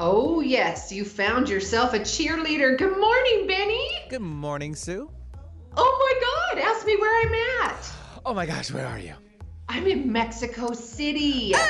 Oh, yes, you found yourself a cheerleader. Good morning, Benny. Good morning, Sue. Oh my God, ask me where I'm at. Oh my gosh, where are you? I'm in Mexico City.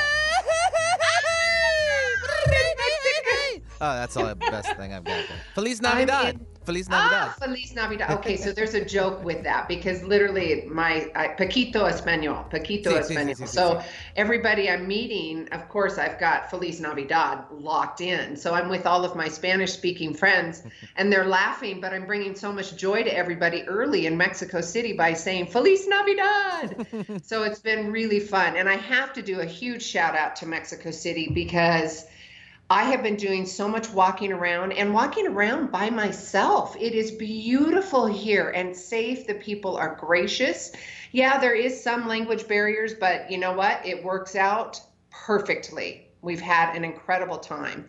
Oh, that's all the best thing I've got there. Feliz Navidad. Feliz Navidad. Ah, Feliz Navidad. Okay, so there's a joke with that because literally my I, Paquito Espanol, Paquito Sí, Espanol. sí, sí, so everybody I'm meeting, of course, I've got Feliz Navidad locked in. So I'm with all of my Spanish-speaking friends, and they're laughing, but I'm bringing so much joy to everybody early in Mexico City by saying Feliz Navidad. so it's been really fun, and I have to do a huge shout out to Mexico City because. I have been doing so much walking around and walking around by myself. It is beautiful here and safe. The people are gracious. Yeah, there is some language barriers, but you know what? It works out perfectly. We've had an incredible time.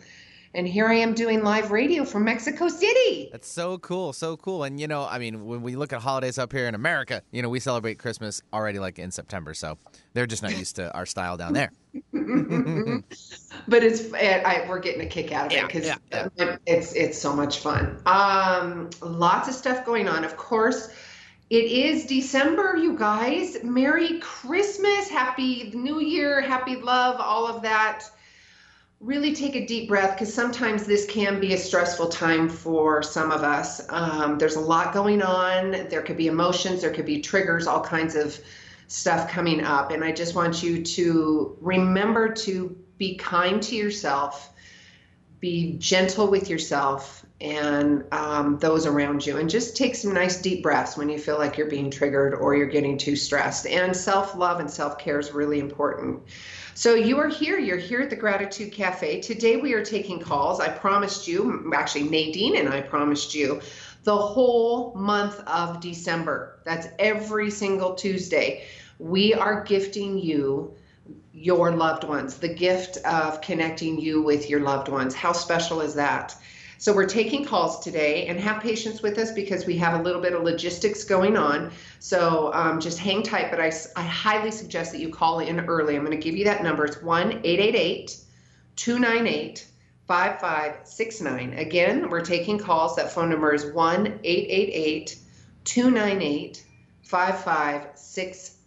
And here I am doing live radio from Mexico City. That's so cool, so cool. And you know, I mean, when we look at holidays up here in America, you know, we celebrate Christmas already like in September, so they're just not used to our style down there. but it's I, I, we're getting a kick out of it Yeah, because yeah, it's it's so much fun. Um, lots of stuff going on. Of course, it is December, you guys. Merry Christmas, Happy New Year, Happy Love, all of that. Really take a deep breath because sometimes this can be a stressful time for some of us. Um, there's a lot going on. There could be emotions, there could be triggers, all kinds of stuff coming up. And I just want you to remember to be kind to yourself, be gentle with yourself and um, those around you, and just take some nice deep breaths when you feel like you're being triggered or you're getting too stressed. And self love and self care is really important. So you are here. You're here at the Gratitude Cafe. Today we are taking calls. I promised you, actually, Nadine and I promised you the whole month of December. That's every single Tuesday. We are gifting you your loved ones, the gift of connecting you with your loved ones. How special is that? So we're taking calls today and have patience with us because we have a little bit of logistics going on. So um, just hang tight, but I, I highly suggest that you call in early. I'm going to give you that number. It's 1 888 298 5569. Again, we're taking calls. That phone number is 1 888 298 5569.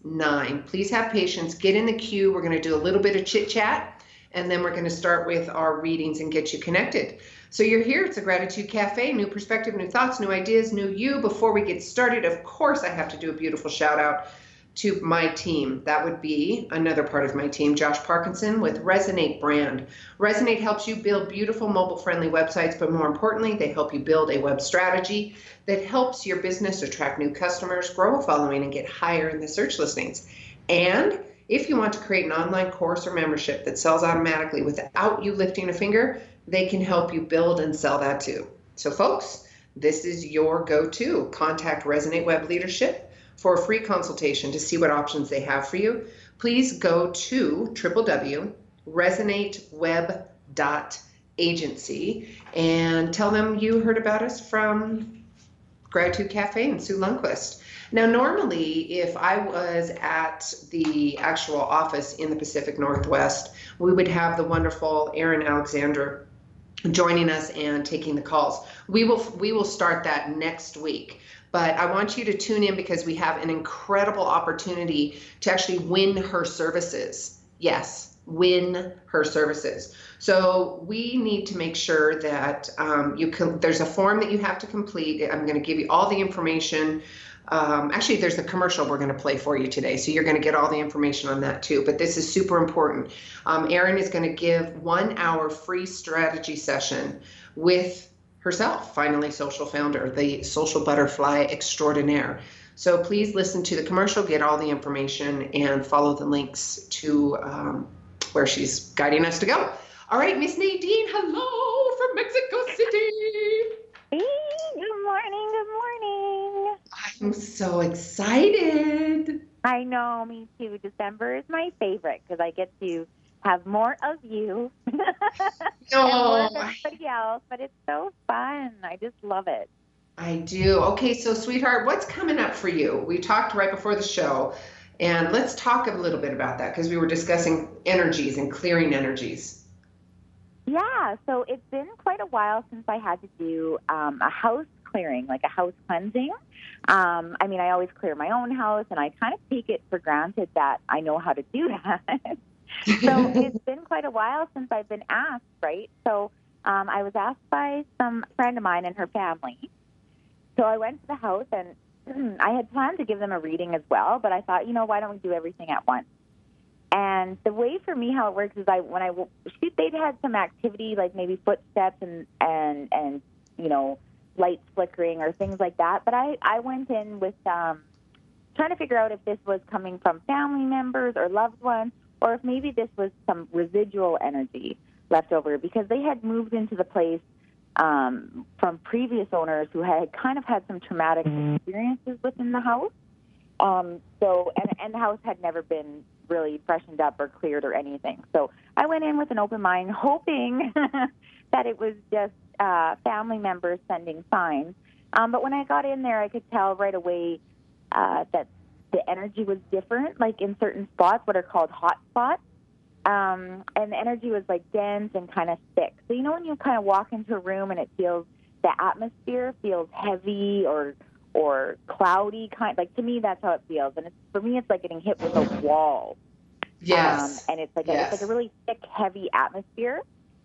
Please have patience. Get in the queue. We're going to do a little bit of chit chat and then we're going to start with our readings and get you connected. So you're here. It's a Gratitude Cafe. New perspective, new thoughts, new ideas, new you. Before we get started, of course, I have to do a beautiful shout out to my team. That would be another part of my team, Josh Parkinson with Resonate Brand. Resonate helps you build beautiful mobile friendly websites, but more importantly, they help you build a web strategy that helps your business attract new customers, grow a following, and get higher in the search listings. And if you want to create an online course or membership that sells automatically without you lifting a finger, they can help you build and sell that too. So, folks, this is your go to. Contact Resonate Web Leadership for a free consultation to see what options they have for you. Please go to www.resonateweb.agency and tell them you heard about us from Gratitude Cafe and Sue Lundquist. Now, normally, if I was at the actual office in the Pacific Northwest, we would have the wonderful Erin Alexander joining us and taking the calls. We will we will start that next week. But I want you to tune in because we have an incredible opportunity to actually win her services. Yes, win her services. So we need to make sure that um, you can. There's a form that you have to complete. I'm going to give you all the information. Um, actually, there's a commercial we're going to play for you today, so you're going to get all the information on that too. But this is super important. Um, Erin is going to give one hour free strategy session with herself, Finally Social founder, the social butterfly extraordinaire. So please listen to the commercial, get all the information, and follow the links to um, where she's guiding us to go. All right, Miss Nadine, hello from Mexico City. Hey, good morning, good morning. I'm so excited. I know, me too. December is my favorite because I get to have more of you and more of everybody else, but it's so fun. I just love it. I do. Okay, so sweetheart, what's coming up for you? We talked right before the show, and let's talk a little bit about that because we were discussing energies and clearing energies. Yeah, so it's been quite a while since I had to do um, a house clearing, like a house cleansing. Um, I mean, I always clear my own house, and I kind of take it for granted that I know how to do that. So it's been quite a while since I've been asked, right? So um, I was asked by some friend of mine and her family. So I went to the house, and I had planned to give them a reading as well, but I thought, you know, why don't we do everything at once? And the way for me how it works is I when I shoot they'd had some activity like maybe footsteps and and and you know lights flickering or things like that. But I I went in with um, trying to figure out if this was coming from family members or loved ones or if maybe this was some residual energy left over because they had moved into the place um, from previous owners who had kind of had some traumatic experiences within the house. Um, so, and, and the house had never been really freshened up or cleared or anything. So I went in with an open mind, hoping that it was just uh, family members sending signs. Um, but when I got in there, I could tell right away uh, that the energy was different, like in certain spots, what are called hot spots. Um, and the energy was like dense and kind of thick. So, you know, when you kind of walk into a room and it feels, the atmosphere feels heavy or or cloudy kind like to me that's how it feels and it's for me it's like getting hit with a wall Yes. um, and it's like a, it's like a really thick heavy atmosphere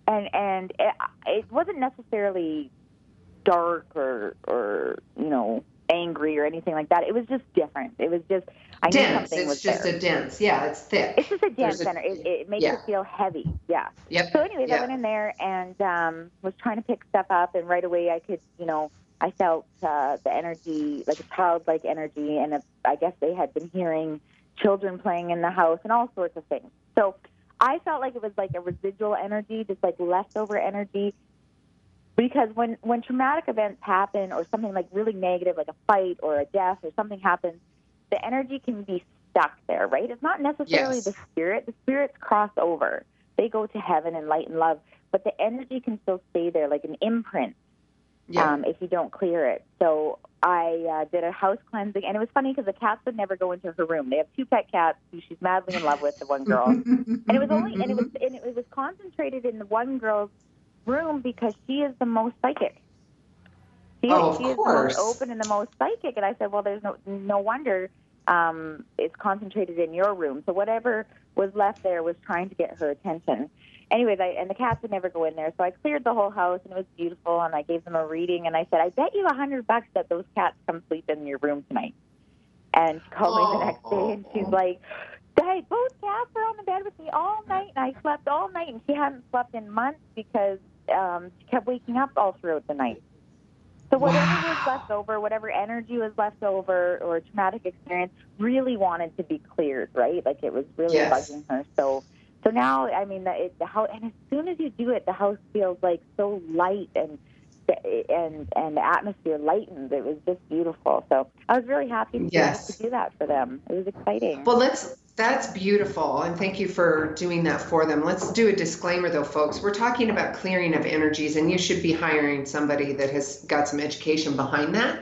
and and it, it wasn't necessarily dark or or you know angry or anything like that it was just different it was just i knew dense. something It's was just there a dense. Yeah, it's thick. it's just a dense a- center it, it makes yeah. it feel heavy yeah Yep. so anyways, Yeah. I went in there and um, was trying to pick stuff up, and right away I could, you know, I felt uh, the energy, like a childlike energy, and uh, I guess they had been hearing children playing in the house and all sorts of things. So I felt like it was like a residual energy, just like leftover energy. Because when when traumatic events happen, or something like really negative, like a fight or a death or something happens, the energy can be stuck there, right? It's not necessarily Yes. the spirit. The spirits cross over. They go to heaven and light and love, but the energy can still stay there, like an imprint, Yeah. um, if you don't clear it. So I uh, did a house cleansing, and it was funny because the cats would never go into her room. They have two pet cats who she's madly in love with, the one girl, and it was only and it was and it was concentrated in the one girl's room because she is the most psychic. She, Oh, of she is the most open and the most psychic. And I said, well, there's no no wonder um, it's concentrated in your room. So whatever was left there was trying to get her attention. Anyways, I, and the cats would never go in there, so I cleared the whole house, and it was beautiful. And I gave them a reading, and I said, I bet you a hundred bucks that those cats come sleep in your room tonight. And she called me the next day, and she's like, Hey, both cats were on the bed with me all night, and I slept all night, and she hadn't slept in months because um, she kept waking up all throughout the night. So whatever was left over, whatever energy was left over, or traumatic experience, really wanted to be cleared, right? Like it was really Yes. bugging her. So, so now, I mean, the, it, the house, and as soon as you do it, the house feels like so light and and and the atmosphere lightens. It was just beautiful. So I was really happy to, Yes. to do that for them. It was exciting. Well, let's. That's beautiful, and thank you for doing that for them. Let's do a disclaimer, though, folks. We're talking about clearing of energies, and you should be hiring somebody that has got some education behind that.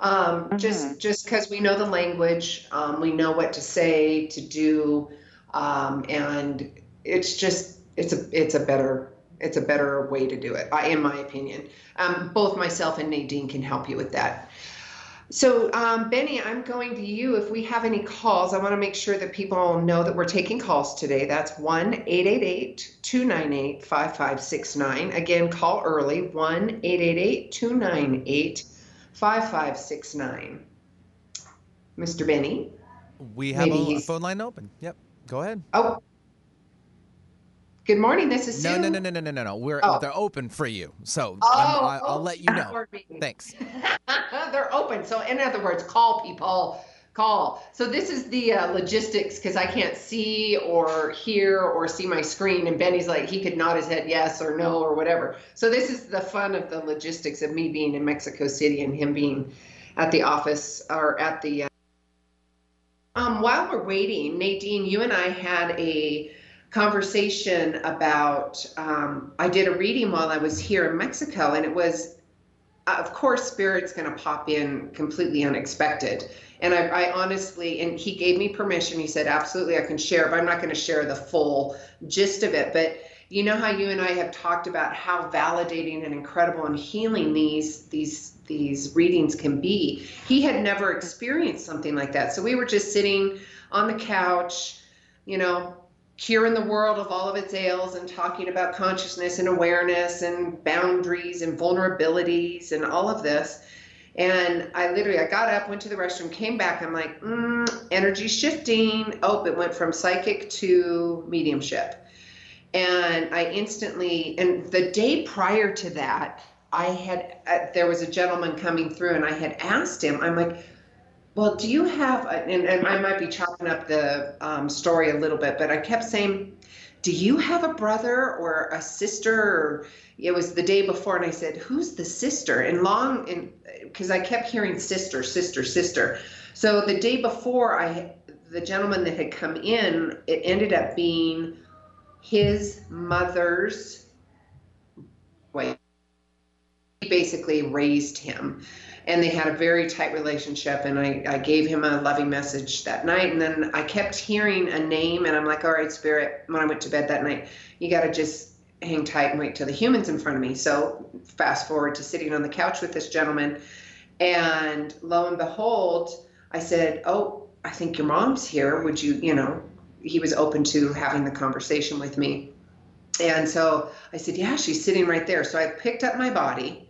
Um, Just just because we know the language, um, we know what to say, to do, um, and it's just it's a it's a better it's a better way to do it, in my opinion. Um, both myself and Nadine can help you with that. So, um, Benny, I'm going to you. If we have any calls, I want to make sure that people know that we're taking calls today. That's 1 888 298 5569. Again, call early 1 888 298 5569. Mr. Benny? We have Maybe a, a phone line open. Yep. Go ahead. Oh, good morning. This is Sue. no, no, no, no, no, no, no. We're Oh. thyou open for you. So Oh, I, I'll oh, let you know. Thanks. They're open. So, in other words, call people. call. So this is the uh, logistics because I can't see or hear or see my screen. And Benny's like, he could nod his head yes or no or whatever. So this is the fun of the logistics of me being in Mexico City and him being at the office or at the. Uh... Um, while we're waiting, Nadine, you and I had a conversation about. Um, I did a reading while I was here in Mexico, and it was of course, Spirit's going to pop in completely unexpected. And I, I, honestly, and he gave me permission. He said, absolutely, I can share, but I'm not going to share the full gist of it. But you know how you and I have talked about how validating and incredible and healing these these these readings can be. He had never experienced something like that. So we were just sitting on the couch, you know, curing the world of all of its ails and talking about consciousness and awareness and boundaries and vulnerabilities and all of this. And I literally, I got up, went to the restroom, came back. I'm like, mm, energy shifting. Oh, it went from psychic to mediumship. And I instantly, and the day prior to that, I had, uh, there was a gentleman coming through and I had asked him, I'm like, well, do you have, and, and I might be chopping up the um, story a little bit, but I kept saying, do you have a brother or a sister? It was the day before, and I said, who's the sister? And long, and because I kept hearing sister, sister, sister. So the day before, I the gentleman that had come in, it ended up being his mother's. Wait, he basically raised him and they had a very tight relationship and I, I gave him a loving message that night and then i kept hearing a name and i'm like all right spirit when i went to bed that night. You got to just hang tight and wait till the humans in front of me. So fast forward to sitting on the couch with this gentleman and lo and behold i said oh i think your mom's here. Would you you know he was open to having the conversation with me. And so i said yeah she's sitting right there. So i picked up my body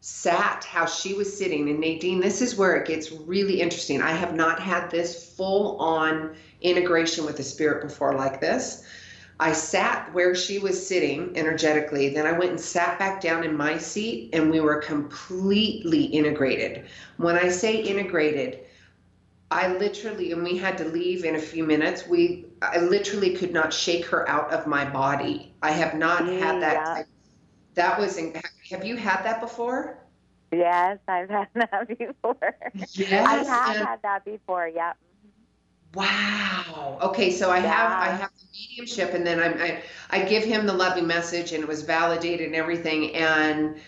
sat how she was sitting. And nadine this is where it gets really interesting. I have not had this full on integration with the spirit before like this. I sat where she was sitting energetically. Then i went and sat back down in my seat and we were completely integrated. When i say integrated i literally and we had to leave in a few minutes we i literally could not shake her out of my body. I have not yeah. had that that was have you had that before? Yes, I've had that before. Yes, I have and, had that before. Yep. Wow. Okay, so I yeah. have I have the mediumship, and then I, I I give him the loving message, and it was validated and everything, and.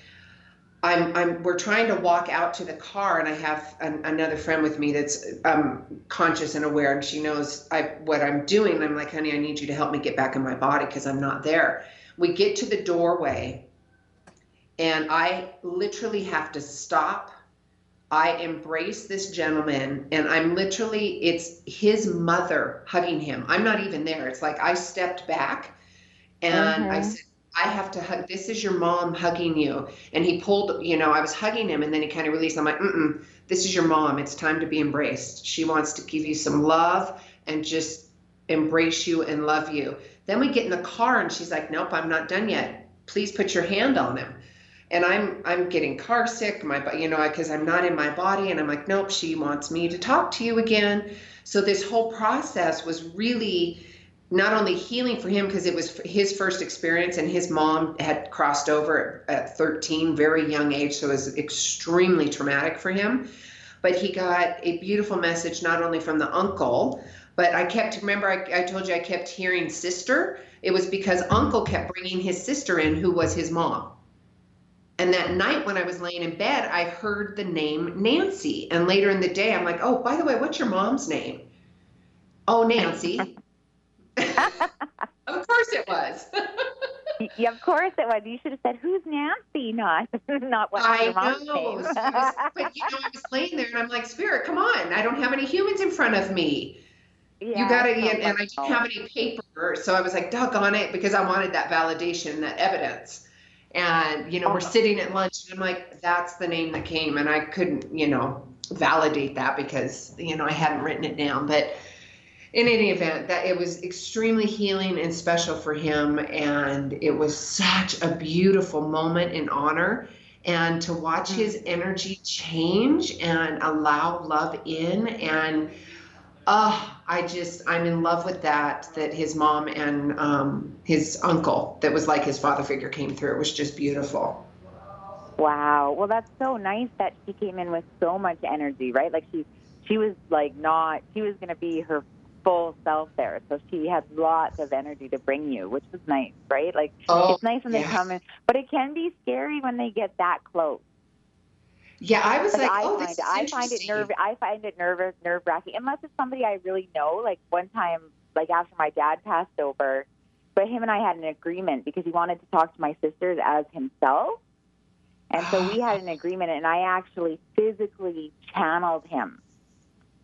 I'm, I'm, we're trying to walk out to the car, and I have an, another friend with me that's um, conscious and aware, and she knows I, what I'm doing. I'm like, honey, I need you to help me get back in my body because I'm not there. We get to the doorway, and I literally have to stop. I embrace this gentleman, and I'm literally, it's his mother hugging him. I'm not even there. It's like I stepped back and I mm-hmm. said, I have to hug. This is your mom hugging you. And he pulled, you know, I was hugging him and then he kind of released. I'm like, mm this is your mom. It's time to be embraced. She wants to give you some love and just embrace you and love you. Then we get in the car and she's like, nope, I'm not done yet. Please put your hand on him and I'm I'm getting car sick, my you know, because I'm not in my body, and I'm like, nope, she wants me to talk to you again. So this whole process was really not only healing for him because it was his first experience, and his mom had crossed over at 13, very young age, so it was extremely traumatic for him. But he got a beautiful message not only from the uncle, but I kept remember I, I told you I kept hearing sister. It was because uncle kept bringing his sister in, who was his mom and that night when I was laying in bed, I heard the name Nancy. And later in the day, I'm like, oh, by the way, what's your mom's name? Oh, Nancy. of course it was. yeah, of course it was. You should have said, "Who's Nancy?" Not, not what I your mom's know. Was, but you know, I was laying there and I'm like, "Spirit, come on! I don't have any humans in front of me. Yeah, you got to." And, and I didn't have any paper, so I was like, "Doggone it!" Because I wanted that validation, that evidence and you know we're oh. sitting at lunch and i'm like that's the name that came and i couldn't you know validate that because you know i hadn't written it down. But in any event that it was extremely healing and special for him and it was such a beautiful moment in honor. And to watch mm. his energy change and allow love in and uh, I just I'm in love with that that his mom and um, his uncle that was like his father figure came through. It was just beautiful. Wow. Well, that's so nice that she came in with so much energy, right? Like she she was like not she was going to be her full self there. So she had lots of energy to bring you, which was nice, right? Like Oh, it's nice when they come in, but it can be scary when they get that close. Yeah, I was like, I oh, find this it, is I find it nerve I find it nervous nerve wracking unless it's somebody I really know. Like one time, like after my dad passed over, but him and I had an agreement because he wanted to talk to my sisters as himself, and so we had an agreement, and I actually physically channeled him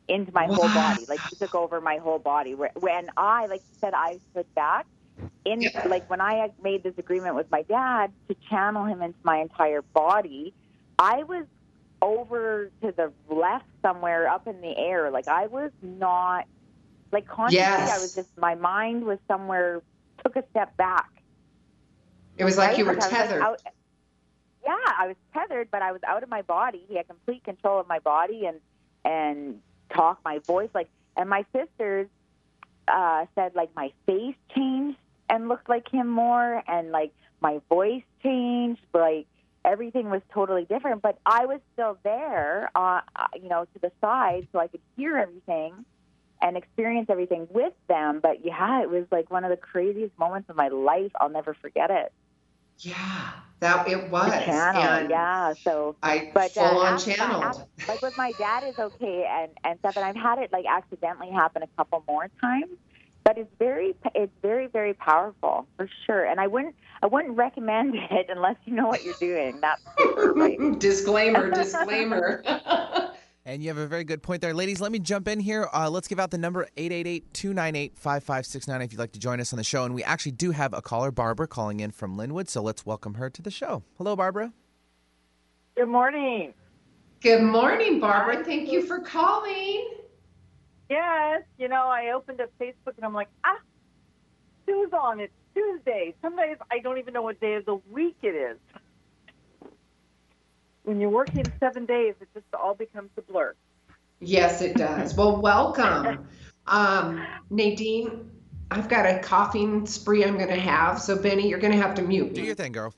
into my whole body, like he took over my whole body. When I, like you said, I stood back. In Yeah. like when I made this agreement with my dad to channel him into my entire body, I was over to the left somewhere up in the air. Like I was not like consciously Yes. I was just my mind was somewhere took a step back. It was like right? you were like, tethered. out- yeah, I was tethered, but I was out of my body. He had complete control of my body and and talk my voice like and my sisters uh said like my face changed and looked like him more and like my voice changed like everything was totally different but i was still there uh uh, you know to the side so i could hear everything and experience everything with them but yeah it was like one of the craziest moments of my life i'll never forget it yeah, that it was. the channel and yeah so I but uh, full on after channeled. after- like with my dad is okay and and stuff and i've had it like accidentally happen a couple more times but it's very it's very very powerful for sure and i wouldn't i wouldn't recommend it unless you know what you're doing that's right? disclaimer, disclaimer. And you have a very good point there. Ladies, let me jump in here. Uh, let's give out the number 888 298 5569 if you'd like to join us on the show. And we actually do have a caller, Barbara, calling in from Lynnwood. So let's welcome her to the show. Hello, Barbara. Good morning. Good morning, Barbara. Thank you for calling. Yes, you know, I opened up Facebook and I'm like, ah, Sue's on. It's Tuesday. Some days I don't even know what day of the week it is. When you're working seven days, it just all becomes a blur. Yes, it does. Well, welcome. Um, Nadine, I've got a coughing spree I'm going to have. So, Benny, you're going to have to mute Do your thing, girl.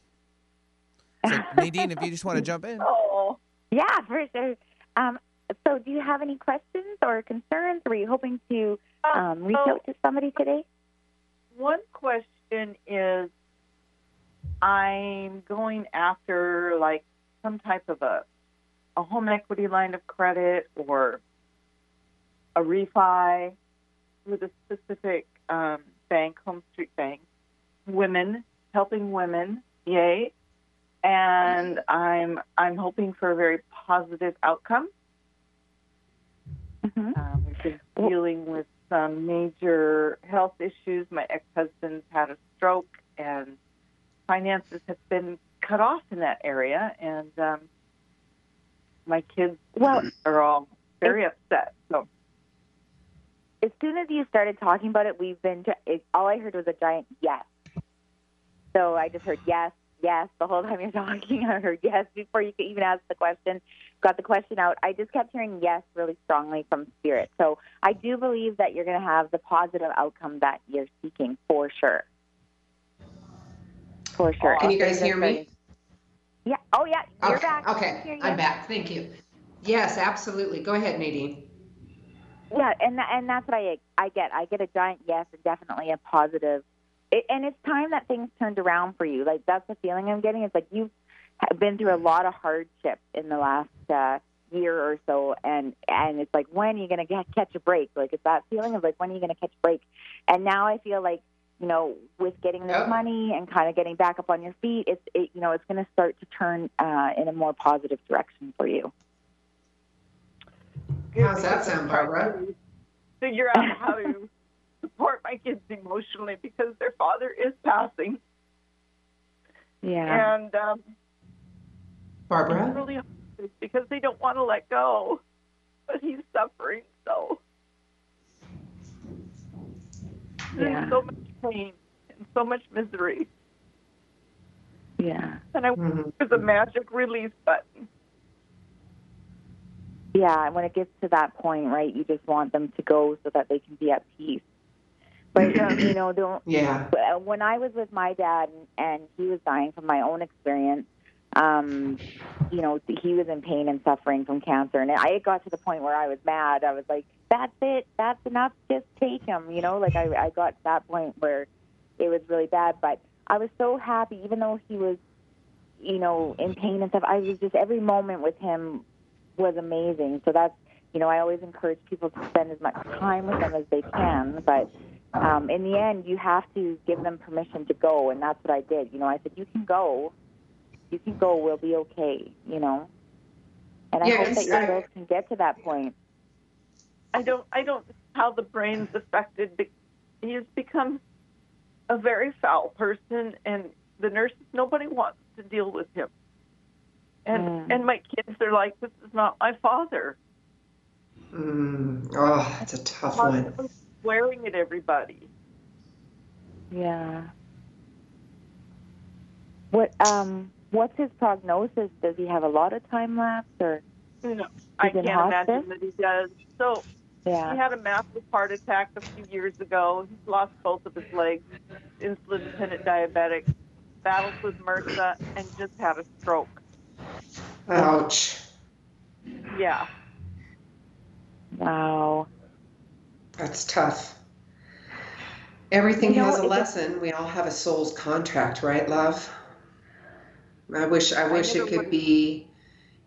So, Nadine, if you just want to jump in. Oh, yeah for sure um so do you have any questions or concerns were you hoping to um reach out to somebody today one question is I'm going after like some type of a, a home equity line of credit or a refi with a specific um, bank, Home Street Bank, women, helping women, yay. And I'm I'm hoping for a very positive outcome. Hmm Um, we've been dealing with some major health issues. My ex-husband's had a stroke, and finances have been cut off in that area. And um, my kids well are all very upset. So as soon as you started talking about it, we've been. It, all I heard was a giant yes. So I just heard yes, yes the whole time you're talking. I heard yes before you could even ask the question. Got the question out. I just kept hearing yes really strongly from spirit. So I do believe that you're going to have the positive outcome that you're seeking for sure. For sure. Can you guys hear me? Yeah. Oh yeah. You're okay, back. I can hear okay. I'm back. Thank you. Yes, absolutely. Go ahead, Nadine. Yeah, and and that's what I I get. I get a giant yes and definitely a positive. It, and it's time that things turned around for you. Like that's the feeling I'm getting. It's like you've ha- been through a lot of hardship in the last uh, year or so, and and it's like when are you going to catch a break? Like it's that feeling of like when are you going to catch a break? And now I feel like you know with getting this Yep. money and kind of getting back up on your feet, it's it, you know it's going to start to turn uh, in a more positive direction for you. How's that sound, Barbara? Figure out how to support my kids emotionally because their father is passing, Yeah. and um, it's Barbara? really because they don't want to let go, but he's suffering so. Yeah. There's so much pain and so much misery. Yeah. And I Mhm. there's a magic release button. Yeah, and when it gets to that point, right, you just want them to go so that they can be at peace. But Yeah. you know, don't Yeah. uh, when I was with my dad and, and he was dying from my own experience, um, you know, he was in pain and suffering from cancer, and I got to the point where I was mad. I was like, "That's it. That's enough. Just take him." You know, like I, I got to that point where it was really bad. But I was so happy, even though he was, you know, in pain and stuff. I was just every moment with him was amazing. So that's, you know, I always encourage people to spend as much time with them as they can, but um, in the end, you have to give them permission to go, and that's what I did. You know, I said, "You can go, you can go. We'll be okay." You know, and I Yes, hope that your I- girls can get to that point. I don't I don't know how the brain's affected. Be- He has become a very foul person, and the nurses nobody wants to deal with him. And Mm. and my kids are like, this is not my father. Mm. Oh, that's a tough one. Constantly swearing at everybody. Yeah. What um, what's his prognosis? Does he have a lot of time left, or No, I He's in can't imagine hospice? that he does. So yeah? he had a massive heart attack a few years ago. He's lost both of his legs, insulin dependent diabetic, battles with MRSA, and just had a stroke. Ouch. Yeah. Wow. That's tough. Everything You know, has a lesson. We all have a soul's contract, right, love? I wish I wish never it could be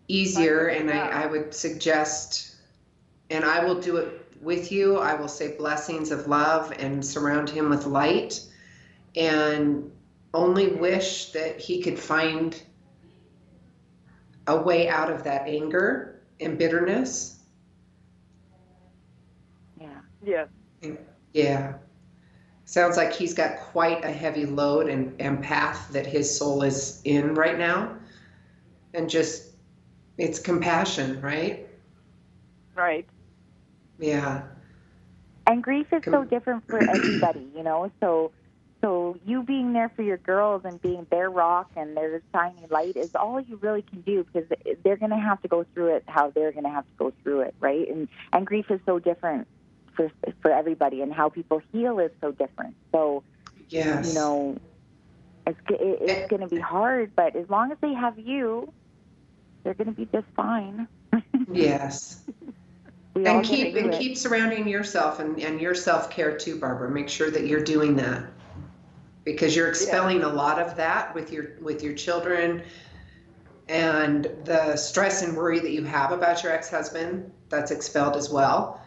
easier and I, I would suggest and I will do it with you. I will say blessings of love and surround him with light and only wish that he could find a way out of that anger and bitterness. Yeah. Yeah. Sounds like he's got quite a heavy load and, and path that his soul is in right now. And just, it's compassion, right? Right. Yeah. And grief is so different for everybody, you know. So, so you being there for your girls and being their rock and their shining light is all you really can do because they're going to have to go through it how they're going to have to go through it, right? And and grief is so different for for everybody, and how people heal is so different. So, Yes. you know, it's it, it's going to be hard, but as long as they have you, they're going to be just fine. Yes. We And keep and it. keep surrounding yourself and, and your self care too, Barbara. Make sure that you're doing that. Because you're expelling a lot of that with your with your children and the stress and worry that you have about your ex-husband, that's expelled as well.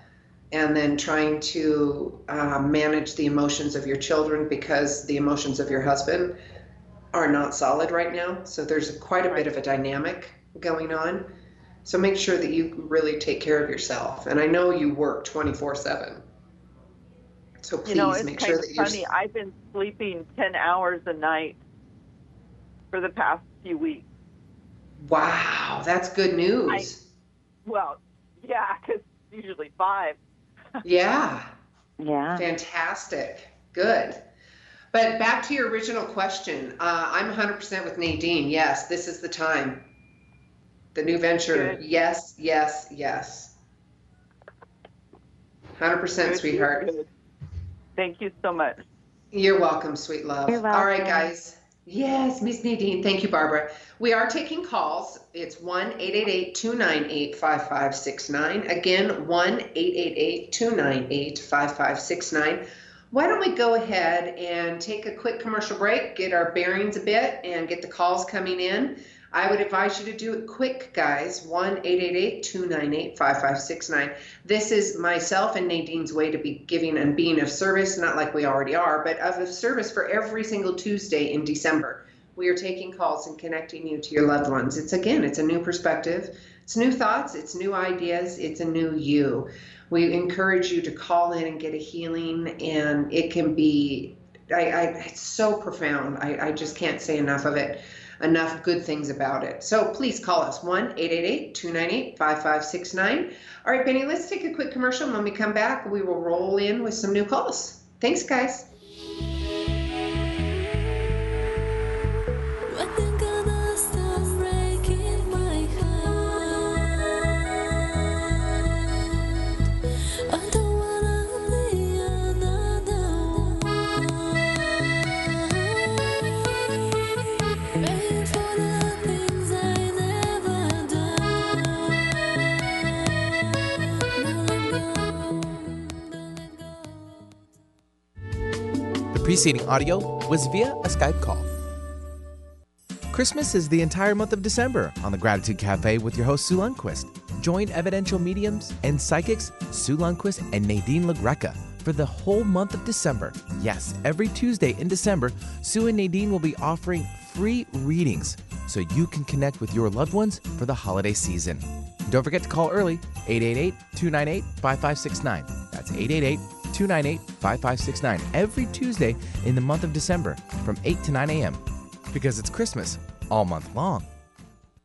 And then trying to um, manage the emotions of your children because the emotions of your husband are not solid right now. So there's quite a bit of a dynamic going on. So make sure that you really take care of yourself. And I know you work 24 7. So please you know, it's make kind sure of that you're. funny. I've been sleeping 10 hours a night for the past few weeks. Wow, that's good news. Well, yeah, because usually five. Yeah, yeah. fantastic. Good. But back to your original question. Uh, I'm 100% with Nadine. Yes, this is the time. The new venture. Good. Yes, yes, yes. 100%, Good, sweetheart. good. Thank you so much. You're welcome, sweet love. You're All right, guys. Yes, Miss Nadine. Thank you, Barbara. We are taking calls. It's 1 888 298 5569. Again, 1 888 298 5569. Why don't we go ahead and take a quick commercial break, get our bearings a bit, and get the calls coming in? I would advise you to do it quick, guys. 1 888 298 5569. This is myself and Nadine's way to be giving and being of service, not like we already are, but of a service for every single Tuesday in December. We are taking calls and connecting you to your loved ones. It's again, it's a new perspective, it's new thoughts, it's new ideas, it's a new you. We encourage you to call in and get a healing, and it can be, I, I it's so profound. I, I just can't say enough of it enough good things about it. So please call us 1 888 298 5569. All right, Benny, let's take a quick commercial. When we come back, we will roll in with some new calls. Thanks, guys. Preceding audio was via a Skype call. Christmas is the entire month of December on the Gratitude Cafe with your host, Sue Lundquist. Join evidential mediums and psychics Sue Lundquist and Nadine LaGreca for the whole month of December. Yes, every Tuesday in December, Sue and Nadine will be offering free readings so you can connect with your loved ones for the holiday season. Don't forget to call early 888 298 5569. That's 888 298 5569 every Tuesday in the month of December from 8 to 9 a.m. Because it's Christmas all month long.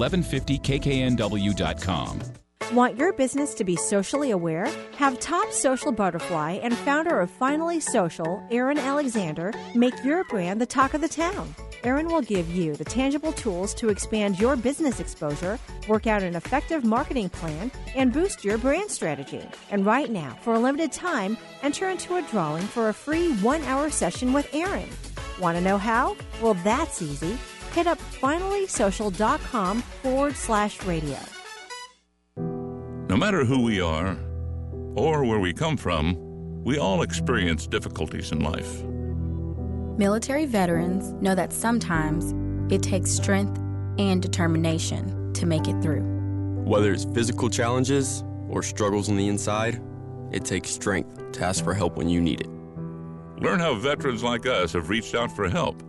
1150kknw.com. Want your business to be socially aware? Have top social butterfly and founder of Finally Social, Erin Alexander, make your brand the talk of the town. Erin will give you the tangible tools to expand your business exposure, work out an effective marketing plan, and boost your brand strategy. And right now, for a limited time, enter into a drawing for a free one hour session with Erin. Want to know how? Well, that's easy. Hit up finallysocial.com forward slash radio. No matter who we are or where we come from, we all experience difficulties in life. Military veterans know that sometimes it takes strength and determination to make it through. Whether it's physical challenges or struggles on the inside, it takes strength to ask for help when you need it. Learn how veterans like us have reached out for help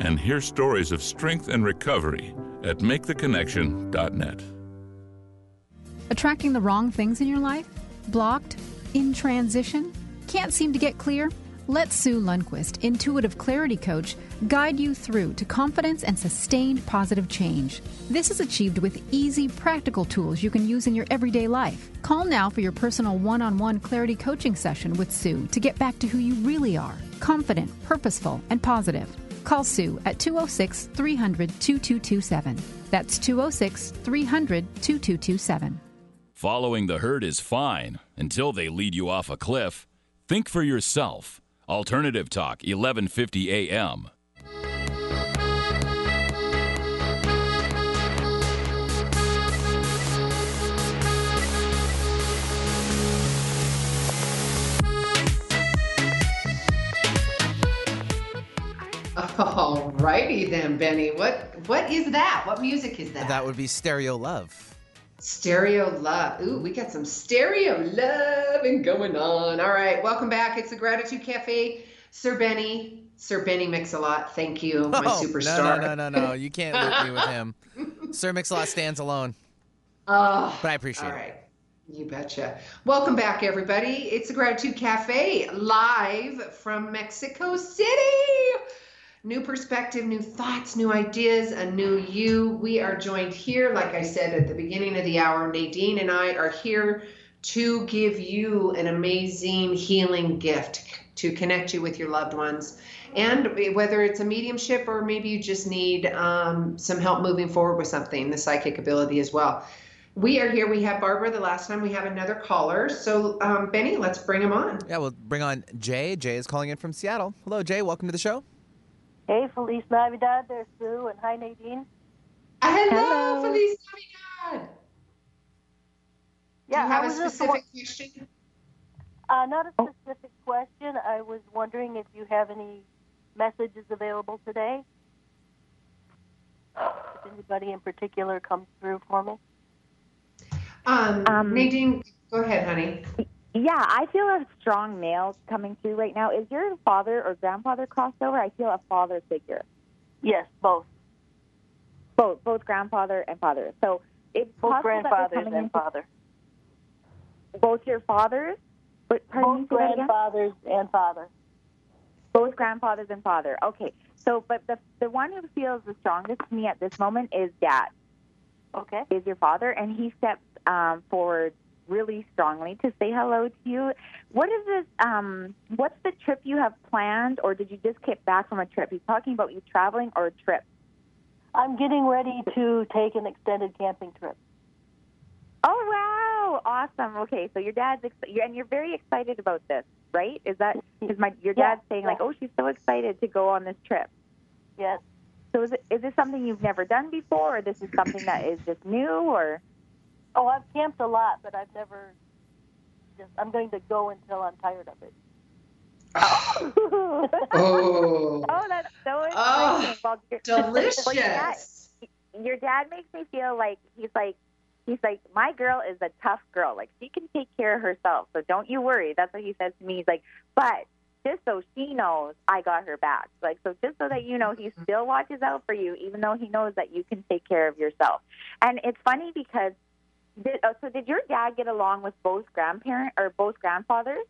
and hear stories of strength and recovery at maketheconnection.net. Attracting the wrong things in your life? Blocked? In transition? Can't seem to get clear? Let Sue Lundquist, intuitive clarity coach, guide you through to confidence and sustained positive change. This is achieved with easy, practical tools you can use in your everyday life. Call now for your personal one on one clarity coaching session with Sue to get back to who you really are confident, purposeful, and positive. Call Sue at 206 300 2227. That's 206 300 2227. Following the herd is fine until they lead you off a cliff. Think for yourself. Alternative Talk, 1150 AM. Alrighty then, Benny. What what is that? What music is that? That would be Stereo Love. Stereo love. Ooh, we got some stereo loving going on. All right, welcome back. It's the Gratitude Cafe. Sir Benny, Sir Benny Mix-a-Lot. Thank you, my Oh, superstar. No, no, no, no, no. You can't loop me with him. Sir Mix-a-Lot stands alone, Oh, but I appreciate all it. right. You betcha. Welcome back, everybody. It's the Gratitude Cafe live from Mexico City. New perspective, new thoughts, new ideas, a new you. We are joined here, like I said at the beginning of the hour, Nadine and I are here to give you an amazing healing gift to connect you with your loved ones. And whether it's a mediumship or maybe you just need um, some help moving forward with something, the psychic ability as well. We are here. We have Barbara the last time. We have another caller. So, um, Benny, let's bring him on. Yeah, we'll bring on Jay. Jay is calling in from Seattle. Hello, Jay. Welcome to the show. Hey, Feliz Navidad there, Sue, and hi, Nadine. Hello, Hello. Feliz Navidad. Yeah, Do you have I a was just specific question? Uh, not a specific question. I was wondering if you have any messages available today. If anybody in particular comes through for me. Um, Um, Nadine, go ahead, honey. Yeah, I feel a strong male coming through right now. Is your father or grandfather crossed over? I feel a father figure. Yes, both. Both, both grandfather and father. So it's Both possible that they're grandfathers and into father. both your fathers. But Both grandfathers and father. Both grandfathers and father. Okay. So, but the the one who feels the strongest to me at this moment is dad. Okay. Is your father, and he steps um, forward really strongly to say hello to you. What is this? Um, what's the trip you have planned, or did you just get back from a trip? He's talking about you traveling or a trip. I'm getting ready to take an extended camping trip. Oh wow! Awesome. Okay, so your dad's ex- and you're very excited about this, right? Is that is my your Yeah, dad's saying like, oh, she's so excited to go on this trip? Yes. So is it is this something you've never done before, or this is something that is just new, or? Oh, I've camped a lot, but I've never. Just I'm going to go until I'm tired of it. Oh, Oh, that's so. Oh, your- well, your dad, delicious. your dad makes me feel like he's like he's like my girl is a tough girl. Like she can take care of herself. So don't you worry. That's what he says to me. He's like, but just so she knows I got her back. Like so just so that you know he still watches out for you even though he knows that you can take care of yourself. And it's funny because did, oh, so did your dad get along with both grandparent or both grandfathers?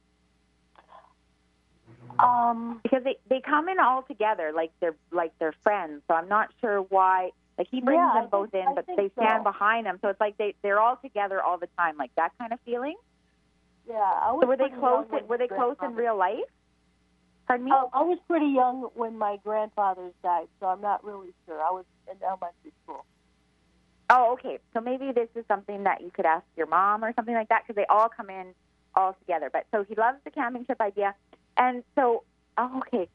Um, because they they come in all together like they're like they're friends. So I'm not sure why. Like he brings Yeah, them both think- in, but they stand so. behind them. So it's like they they're all together all the time, like that kind of feeling. yeah, I was So were they close? when Were they close in real life? Pardon me. Oh, I was pretty young when my grandfathers died, so I'm not really sure. I was in elementary school. Oh, okay. So maybe this is something that you could ask your mom or something like that because they all come in all together. But so he loves the camping trip idea, and so oh, okay.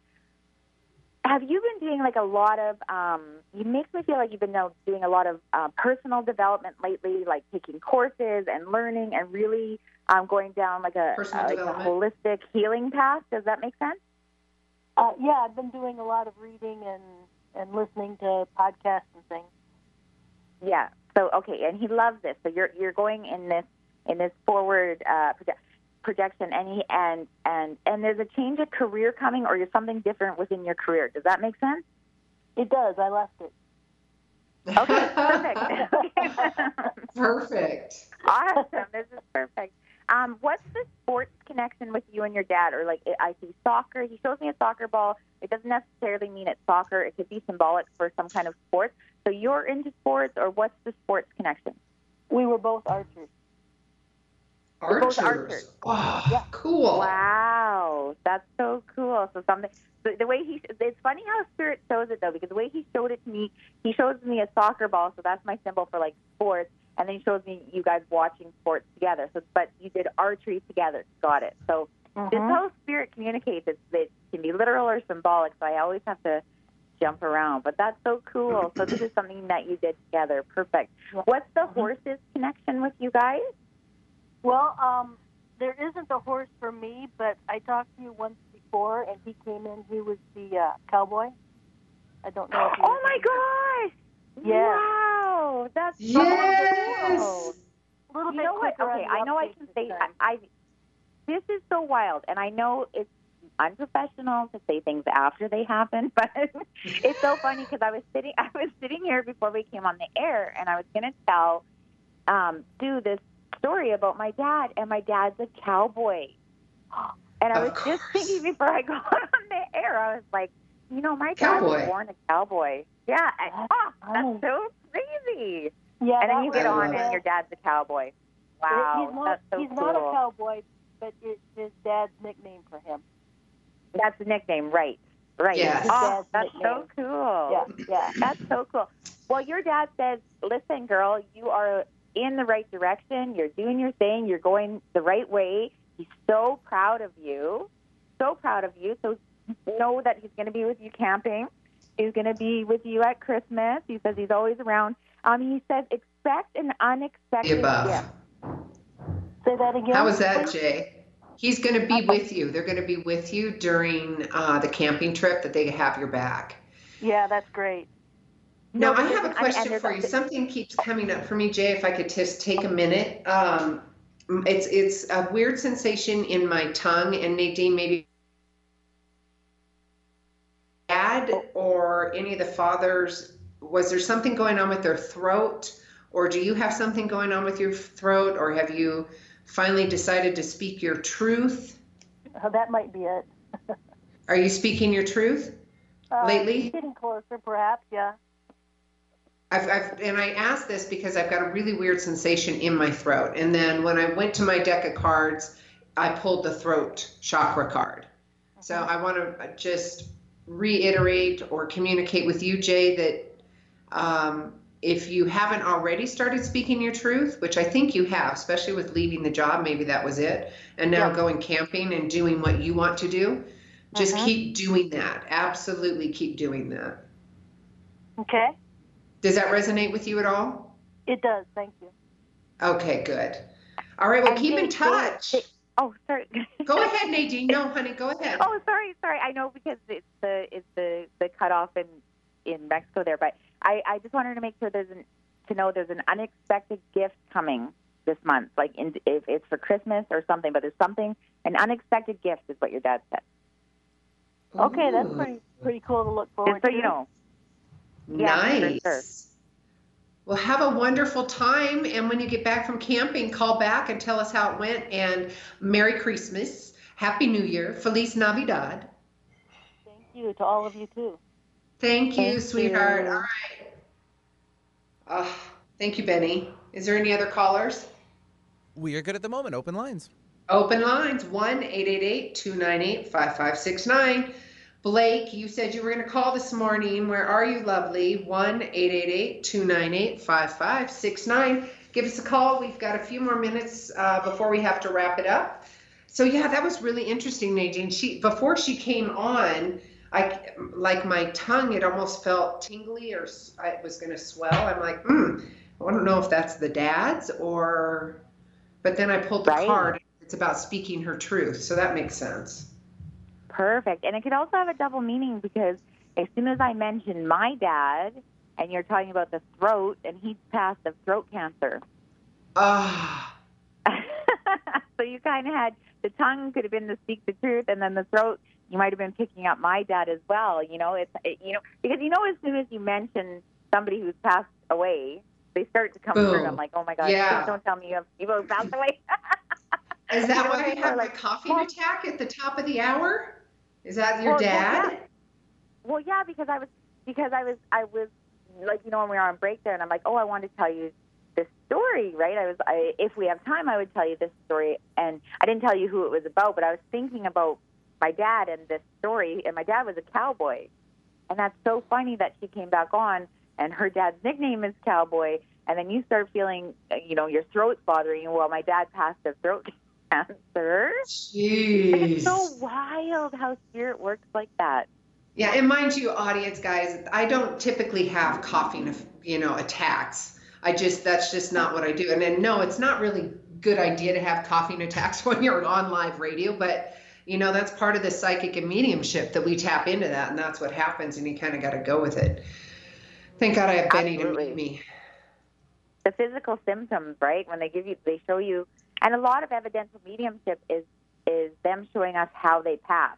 Have you been doing like a lot of? Um, it makes me feel like you've been doing a lot of uh, personal development lately, like taking courses and learning and really um, going down like a, uh, like a holistic healing path. Does that make sense? Uh, yeah, I've been doing a lot of reading and and listening to podcasts and things. Yeah. So okay, and he loves this. So you're you're going in this in this forward uh, proje- projection, and he and and and there's a change of career coming, or there's something different within your career. Does that make sense? It does. I left it. Okay, perfect. Perfect. awesome. This is perfect. Um, what's the sports connection with you and your dad? Or like I see soccer. He shows me a soccer ball. It doesn't necessarily mean it's soccer. It could be symbolic for some kind of sport. So you're into sports, or what's the sports connection? We were both archers. We're both Archers. archers. Oh, cool. Wow, that's so cool. So something the, the way he it's funny how spirit shows it though because the way he showed it to me, he shows me a soccer ball, so that's my symbol for like sports, and then he shows me you guys watching sports together. So but you did archery together. Got it. So this is how spirit communicates. It's, it can be literal or symbolic. So I always have to jump around, but that's so cool. So this is something that you did together. Perfect. What's the horses connection with you guys? Well, um, there isn't a horse for me, but I talked to you once before, and he came in. He was the uh, cowboy. I don't know. If Oh my gosh! Yes. Wow, that's Yes. cool. A little You bit know what? quicker Okay, I know I can say time. I, I. This is so wild, and I know it's unprofessional to say things after they happen, but it's so funny because I was sitting, I was sitting here before we came on the air, and I was going to tell um, do this story about my dad, and my dad's a cowboy. And I Of was just thinking before I got on the air, I was like, you know, my dad was born a cowboy. Yeah, and, oh, that's so crazy. Yeah, and then you get on, and your dad's a cowboy. Wow, He's not, that's so he's cool. not a cowboy, but it's his dad's nickname for him. That's the nickname, right? Right. Yes. Oh, Dad's that's so cool. Yeah, yeah. That's so cool. Well, your dad says, "Listen, girl, you are in the right direction. You're doing your thing. You're going the right way. He's so proud of you. So proud of you. So know that he's going to be with you camping. He's going to be with you at Christmas. He says he's always around. Um, he says expect an unexpected gift. Say that again. How was that. Jay? He's going to be with you. They're going to be with you during uh, the camping trip that they have your back. Yeah, that's great. Now, No, I have a question for you. Something keeps coming up for me, Jay. If I could just take a minute. Um, it's it's a weird sensation in my tongue, and Nadine, maybe dad or any of the fathers, was there something going on with their throat, or do you have something going on with your throat, or have you finally decided to speak your truth? Uh, that might be it. Are you speaking your truth? Uh, Lately? Getting closer, perhaps. Yeah. I've, I've, and I asked this because I've got a really weird sensation in my throat. And then when I went to my deck of cards, I pulled the throat chakra card. So I want to just reiterate or communicate with you, Jay, that um, if you haven't already started speaking your truth, which I think you have, especially with leaving the job, maybe that was it, and now Yeah. going camping and doing what you want to do, just Mhm. keep doing that. Absolutely keep doing that. Okay. Does that resonate with you at all? It does. Thank you. Okay, good. All right, well, And keep in they- touch. they- oh, sorry. Go ahead, Nadine. No, honey, go ahead. Oh, sorry, sorry. I know because it's the it's the the cutoff in in Mexico there, but I I just wanted to make sure there's an to know there's an unexpected gift coming this month, like in, if it's for Christmas or something. But there's something an unexpected gift is what your dad said. Okay, that's pretty pretty cool to look forward Just so to. you know. Yeah, for nice. sure. Well, have a wonderful time. And when you get back from camping, call back and tell us how it went. And Merry Christmas, Happy New Year, Feliz Navidad. Thank you to all of you too. Thank you, Thank sweetheart. you. All right. Uh, thank you, Benny. Is there any other callers? We are good at the moment. Open lines. Open lines 1 888 298 5569. Blake, you said you were going to call this morning. Where are you, lovely? 1 888 298 5569. Give us a call. We've got a few more minutes uh, before we have to wrap it up. So, yeah, that was really interesting, Nadine. She Before she came on, I like my tongue, it almost felt tingly or I was going to swell. I'm like, hmm, I don't know if that's the dad's or. But then I pulled the Right. card. It's about speaking her truth. So that makes sense. Perfect. And it could also have a double meaning because as soon as I mention my dad, and you're talking about the throat, and he's passed of throat cancer. Ah, so you kind of had the tongue could have been to speak the truth, and then the throat you might have been picking up my dad as well. You know, it's it, you know because you know as soon as you mention somebody who's passed away, they start to come through. I'm like, oh my god, Yeah. please don't tell me you have people who passed away. is You that why we have like, coughing well- attack at the top of the hour? Is that your Well, well, dad? yeah. Well, yeah, because I was because I was I was like you know when we were on break there, and I'm like, oh, I want to tell you this story, right? I was I if we have time, I would tell you this story, and I didn't tell you who it was about, but I was thinking about my dad and this story, and my dad was a cowboy, and that's so funny that she came back on, and her dad's nickname is Cowboy, and then you start feeling, you know, your throat's bothering you. Well, my dad passed of throat cancer. Jeez. It's so wild how spirit works like that. Yeah, and mind you, audience guys, I don't typically have coughing, you know, attacks. I just that's just not what I do. And then no, it's not really good idea to have coughing attacks when you're on live radio, but you know that's part of the psychic and mediumship that we tap into that, and that's what happens, and you kind of got to go with it. Thank God I have Benny to meet me. the physical symptoms, right? When they give you, they show you, and a lot of evidential mediumship is is them showing us how they pass,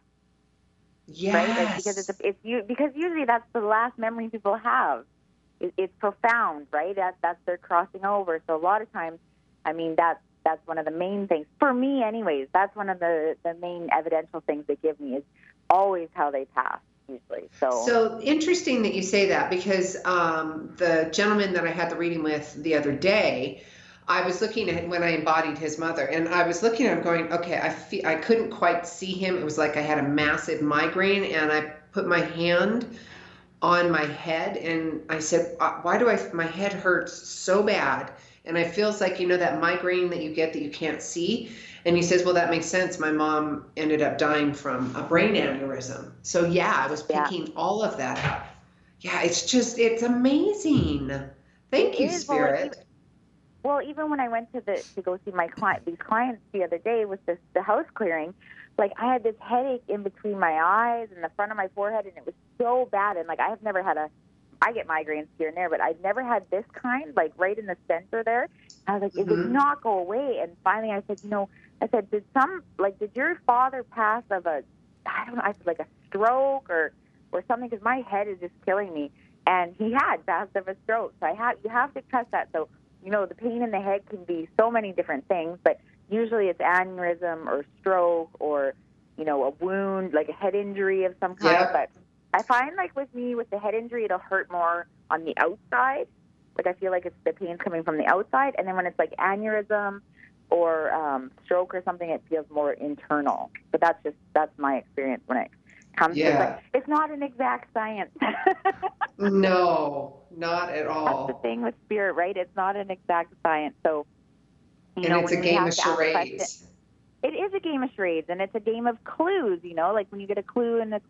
Yes. right? Like, because it's a, it's you because usually that's the last memory people have. It, it's profound, right? That that's their crossing over. So a lot of times, I mean, that's that's one of the main things for me, anyways. That's one of the the main evidential things they give me is always how they pass, usually. So, So interesting that you say that because um, the gentleman that I had the reading with the other day, I was looking at when I embodied his mother, and I was looking at him going, okay, I feel I couldn't quite see him. It was like I had a massive migraine, and I put my hand on my head, and I said, "Uh, why do I? My head hurts so bad, and it feels like you know that migraine that you get that you can't see. And he says, well, that makes sense. My mom ended up dying from a brain aneurysm. So yeah, I was Yeah. picking all of that up. Yeah, it's just it's amazing. Thank It you, Spirit. Well, even when I went to the to go see my client, these clients the other day with this the house clearing, like I had this headache in between my eyes and the front of my forehead, and it was so bad. And like I have never had a, I get migraines here and there, but I've never had this kind, like right in the center there. I was like, it would Mhm. not go away. And finally, I said, you know, I said, did some like did your father pass of a, I don't know, I said like a stroke or or something because my head is just killing me. And he had passed of a stroke, so I had you have to trust that. So you know, the pain in the head can be so many different things, but usually it's aneurysm or stroke or, you know, a wound, like a head injury of some kind. Yeah. But I find like with me, with the head injury, it'll hurt more on the outside. Like I feel like it's the pain's coming from the outside, and then when it's like aneurysm or um, stroke or something, it feels more internal. But that's just that's my experience when it comes to Yeah. it's not an exact science. No, not at all. That's the thing with spirit, right? It's not an exact science. So, you And know, it's a game of charades. It is a game of charades, and it's a game of clues. You know, like when you get a clue and the,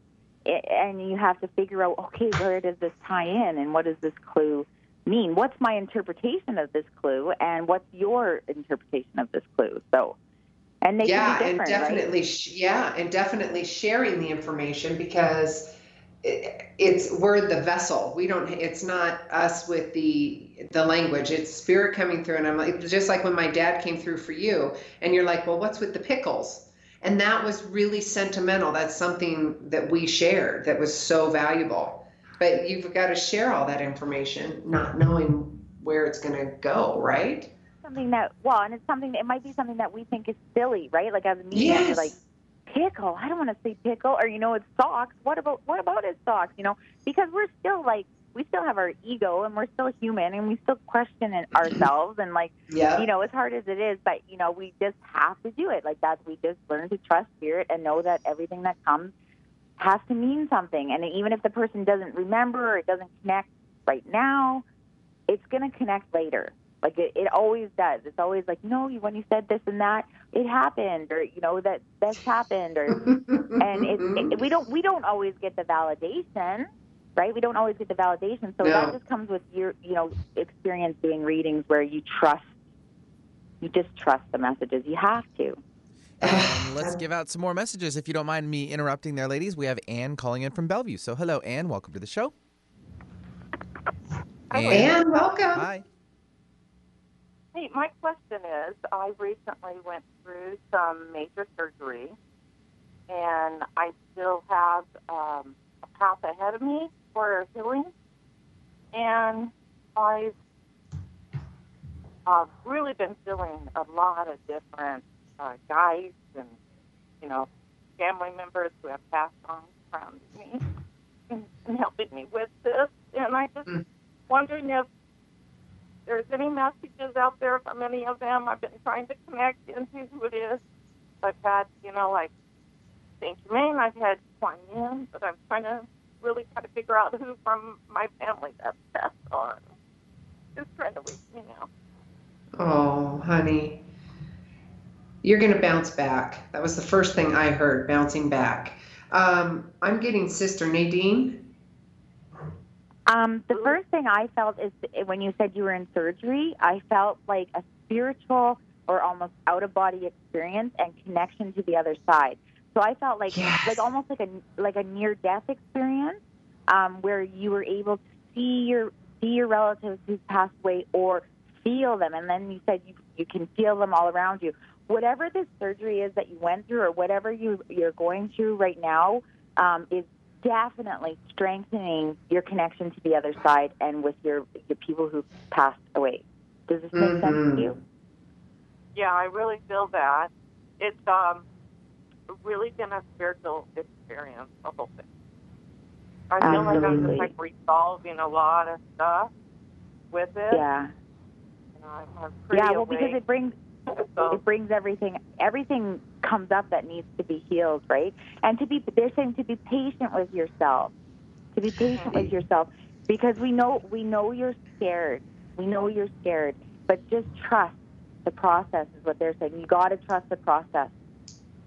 and you have to figure out, okay, where does this tie in, and what does this clue mean? What's my interpretation of this clue, and what's your interpretation of this clue? So, and they yeah, and right? definitely, sh- yeah, and definitely sharing the information because it, it's we're the vessel. We don't. It's not us with the the language. It's spirit coming through, and I'm like, just like when my dad came through for you, and you're like, well, what's with the pickles? And that was really sentimental. That's something that we shared that was so valuable. But you've got to share all that information, not knowing where it's going to go, right? Something that well, and it's something it might be something that we think is silly, right? Like as a media, Yes. like pickle. I don't want to say pickle, or you know, it's socks. What about what about his socks? You know, because we're still like we still have our ego, and we're still human, and we still question it ourselves, and like Yeah. you know, as hard as it is, but you know, we just have to do it. Like that, we just learn to trust spirit and know that everything that comes has to mean something. And even if the person doesn't remember or it doesn't connect right now, it's going to connect later. Like it, it always does. It's always like, no, you when you said this and that, it happened, or you know that this happened, or and it, it, we don't we don't always get the validation, right? We don't always get the validation. So No. that just comes with your you know experience doing readings where you trust, you just trust the messages. You have to. And let's give out some more messages if you don't mind me interrupting there, ladies. We have Anne calling in from Bellevue. So, hello, Anne. Welcome to the show. Anne, welcome. Hi. Hey, my question is I recently went through some major surgery, and I still have um, a path ahead of me for healing. And I've uh, really been feeling a lot of different uh, guides and, you know, family members who have passed on around me and, helping me with this. And I just wondering if there's any messages out there from any of them. I've been trying to connect into who it is. I've had, you know, like Saint Germain, I've had Kuan Yin, but I'm trying to really try to figure out who from my family that's passed on. Just trying to reach me now. Oh, honey. You're going to bounce back. That was the first thing I heard, bouncing back. Um, I'm getting Sister Nadine. Um, the first thing I felt is when you said you were in surgery, I felt like a spiritual or almost out of body experience and connection to the other side. So I felt like like almost like a like a near death experience um, where you were able to see your see your relatives who've passed away or feel them, and then you said you you can feel them all around you. Whatever this surgery is that you went through, or whatever you you're going through right now, um, is definitely strengthening your connection to the other side and with your your people who passed away. Does this make sense to you? Yeah, I really feel that. It's um really been a spiritual experience, the whole thing. I feel like I'm just like resolving a lot of stuff with it. Yeah. And I'm, I'm pretty Yeah, well, because it brings it brings everything everything comes up that needs to be healed, right? And to be they're saying to be patient with yourself, to be patient with yourself, because we know we know you're scared, we know you're scared, but just trust the process is what they're saying. You got to trust the process.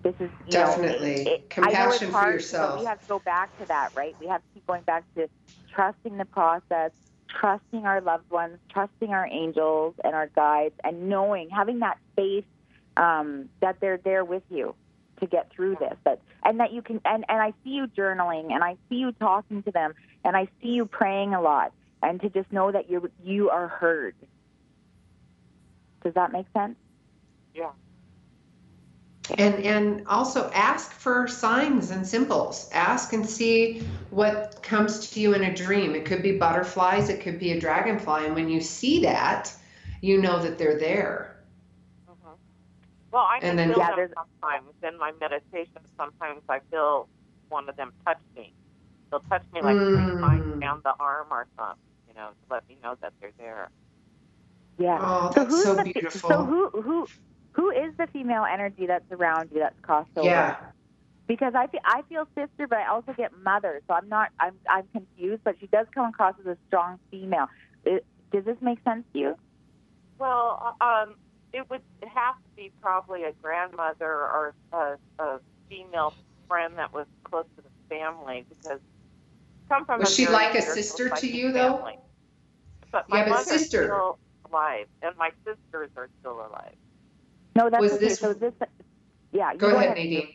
This is you Definitely. Know, it, Compassion I know it's for yourself. We have to go back to that, right? We have to keep going back to trusting the process, trusting our loved ones, trusting our angels and our guides, and knowing, having that faith um, that they're there with you to get through this. That and that you can. And and I see you journaling, and I see you talking to them, and I see you praying a lot, and to just know that you you are heard. Does that make sense? Yeah. And and also ask for signs and symbols. Ask and see what comes to you in a dream. It could be butterflies, it could be a dragonfly, and when you see that, you know that they're there. Well, I And then- feel Yeah, them sometimes in my meditation. Sometimes I feel one of them touch me. They'll touch me like three Mm. times down the arm or something. you know, to let me know that they're there. Yeah. Oh, so that's who's so the, fe- beautiful. So who who who is the female energy that's around you that's crossed over? Yeah. Because I feel I feel sister, but I also get mother. So I'm not I'm I'm confused. But she does come across as a strong female. It, does this make sense to you? Well, um, it would have to be probably a grandmother or a, a female friend that was close to the family because come from Was a she like a sister to psychic you, though? family. But my Yeah, but mother's sister. still alive, and my sisters are still alive. No, that's Was okay. this- So this yeah. You Go ahead, Nadine.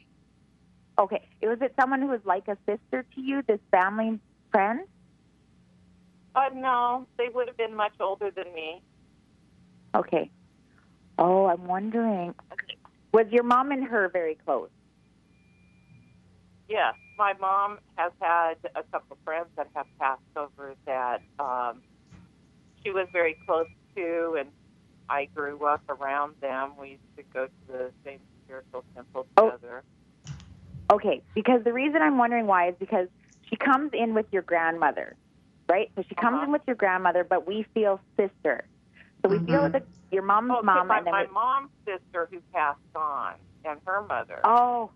Okay. It was it someone who was like a sister to you, this family friend? Uh, no, they would have been much older than me. Okay. Oh, I'm wondering. Was your mom and her very close? Yes, my mom has had a couple of friends that have passed over that um, she was very close to, and I grew up around them. We used to go to the same spiritual temple Oh. together. Okay, because the reason I'm wondering why is because she comes in with your grandmother, right? So she comes Uh-huh. in with your grandmother, but we feel sister. So we feel Mhm. that your mom's Oh, 'cause mom my, and then my we- mom's sister who passed on, and her mother. oh,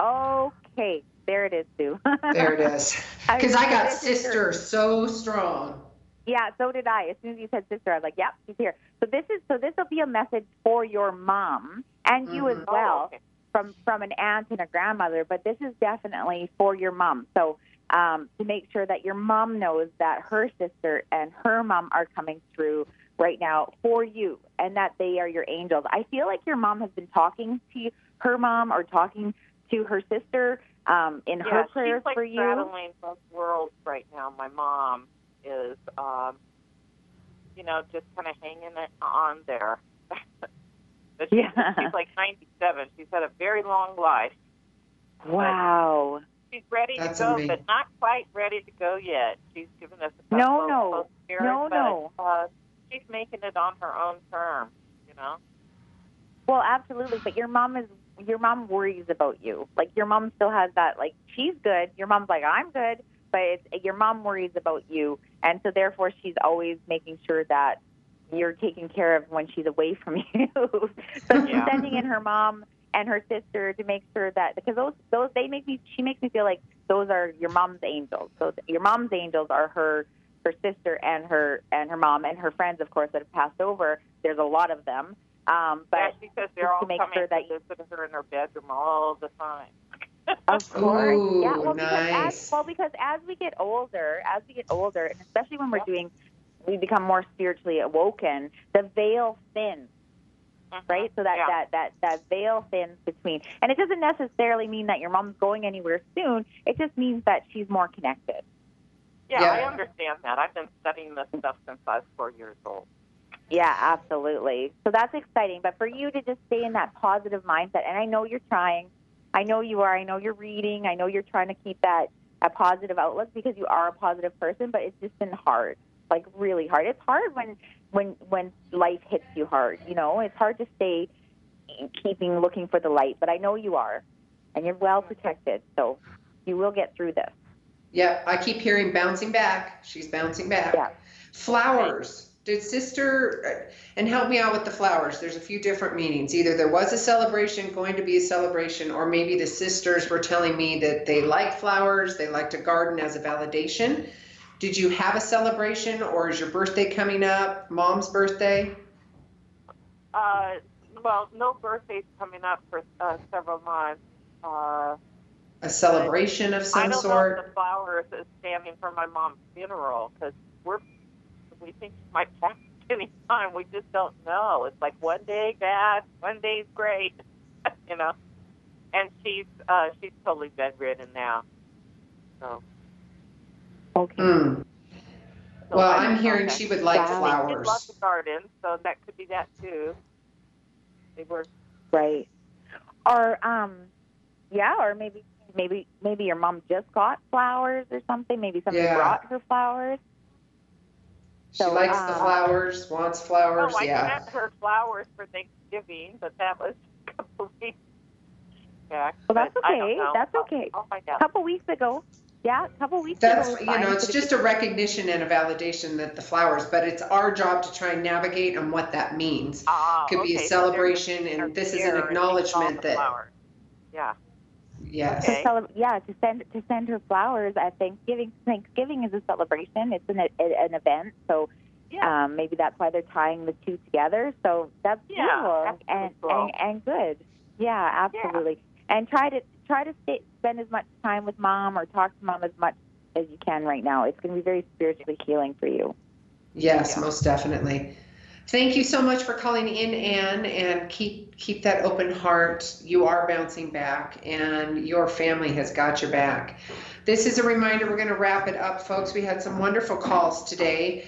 okay, there it is, Sue. There it is. Because I got sister so strong. Yeah, so did I. As soon as you said sister, I was like, "Yep, she's here." So this is so this will be a message for your mom and you as Mhm. Oh, well okay. from from an aunt and a grandmother. But this is definitely for your mom. So um, to make sure that your mom knows that her sister and her mom are coming through right now for you and that they are your angels. I feel like your mom has been talking to her mom or talking to her sister um, in yeah, her prayers she's like for you. straddling both worlds right now. My mom is, um, you know, just kind of hanging it on there. but she's, Yeah. she's like 97. She's had a very long life. Wow. She's ready That's to go, amazing. but not quite ready to go yet. She's given us a No, couple no. of close years, No, no. Uh, she's making it on her own terms, you know. Well, absolutely. But your mom is your mom worries about you. Like your mom still has that. Like she's good. Your mom's like I'm good, but it's, your mom worries about you, and so therefore she's always making sure that you're taken care of when she's away from you. so she's sending in her mom and her sister to make sure that because those those they make me she makes me feel like those are your mom's angels. So your mom's angels are her her sister and her and her mom and her friends, of course, that have passed over. There's a lot of them. Um, but That's because they're just all to make coming sure that to visit her in her bedroom all the time. Of course. Ooh, yeah. Well, because nice. as, well, because as we get older, as we get older, and especially when we're doing, we become more spiritually awoken. The veil thins, Mhm. right? So that Yeah. that that that veil thins between, and it doesn't necessarily mean that your mom's going anywhere soon. It just means that she's more connected. Yeah, Yeah. I understand that. I've been studying this stuff since I was four years old. Yeah, absolutely. So that's exciting. But for you to just stay in that positive mindset, and I know you're trying. I know you are. I know you're reading. I know you're trying to keep that a positive outlook because you are a positive person. But it's just been hard, like really hard. It's hard when when when life hits you hard. You know, it's hard to stay keeping looking for the light. But I know you are, and you're well mm-hmm. protected. So you will get through this. Yep, I keep hearing bouncing back. She's bouncing back. Yeah. Flowers. Did sister, uh, and help me out with the flowers. There's a few different meanings. Either there was a celebration, going to be a celebration, or maybe the sisters were telling me that they like flowers, they like to garden as a validation. Did you have a celebration, or is your birthday coming up? Mom's birthday? Uh, well, no birthday's coming up for uh, several months. Uh, A celebration of some I some don't know if sort? the flowers is standing for my mom's funeral because we're we think she might pass any time. We just don't know. It's like one day bad, one day's great, you know. And she's uh, she's totally bedridden now. So, Okay. Hmm. so Well, I I'm don't hearing she would like Wow. They did flowers. love the garden, so that could be that too. They were Right. Or um yeah, or maybe maybe maybe your mom just got flowers or something. Maybe somebody Yeah. brought her flowers. She So, likes the uh, flowers, wants flowers, Oh, I yeah. sent her flowers for Thanksgiving, but that was a couple weeks back. Well, that's but I okay. That's I'll- okay. I'll A couple weeks ago. Yeah, a couple weeks That's ago. was you know, it's just a recognition and a validation that the flowers, but it's our job to try and navigate on what that means. Ah, Could be a celebration, giving and this is an acknowledgement that flowers. Yeah. Yes, to cele- yeah, to send to send her flowers at Thanksgiving. Thanksgiving is a celebration. It's an an event, so um, maybe that's why they're tying the two together. So that's Yeah, beautiful that's and, cool. and and good. Yeah, absolutely. And try to try to stay, spend as much time with mom or talk to mom as much as you can right now. It's going to be very spiritually healing for you. yes, most definitely. Thank you so much for calling in, Anne, and keep keep that open heart. You are bouncing back, and your family has got your back. This is a reminder. We're going to wrap it up, folks. We had some wonderful calls today.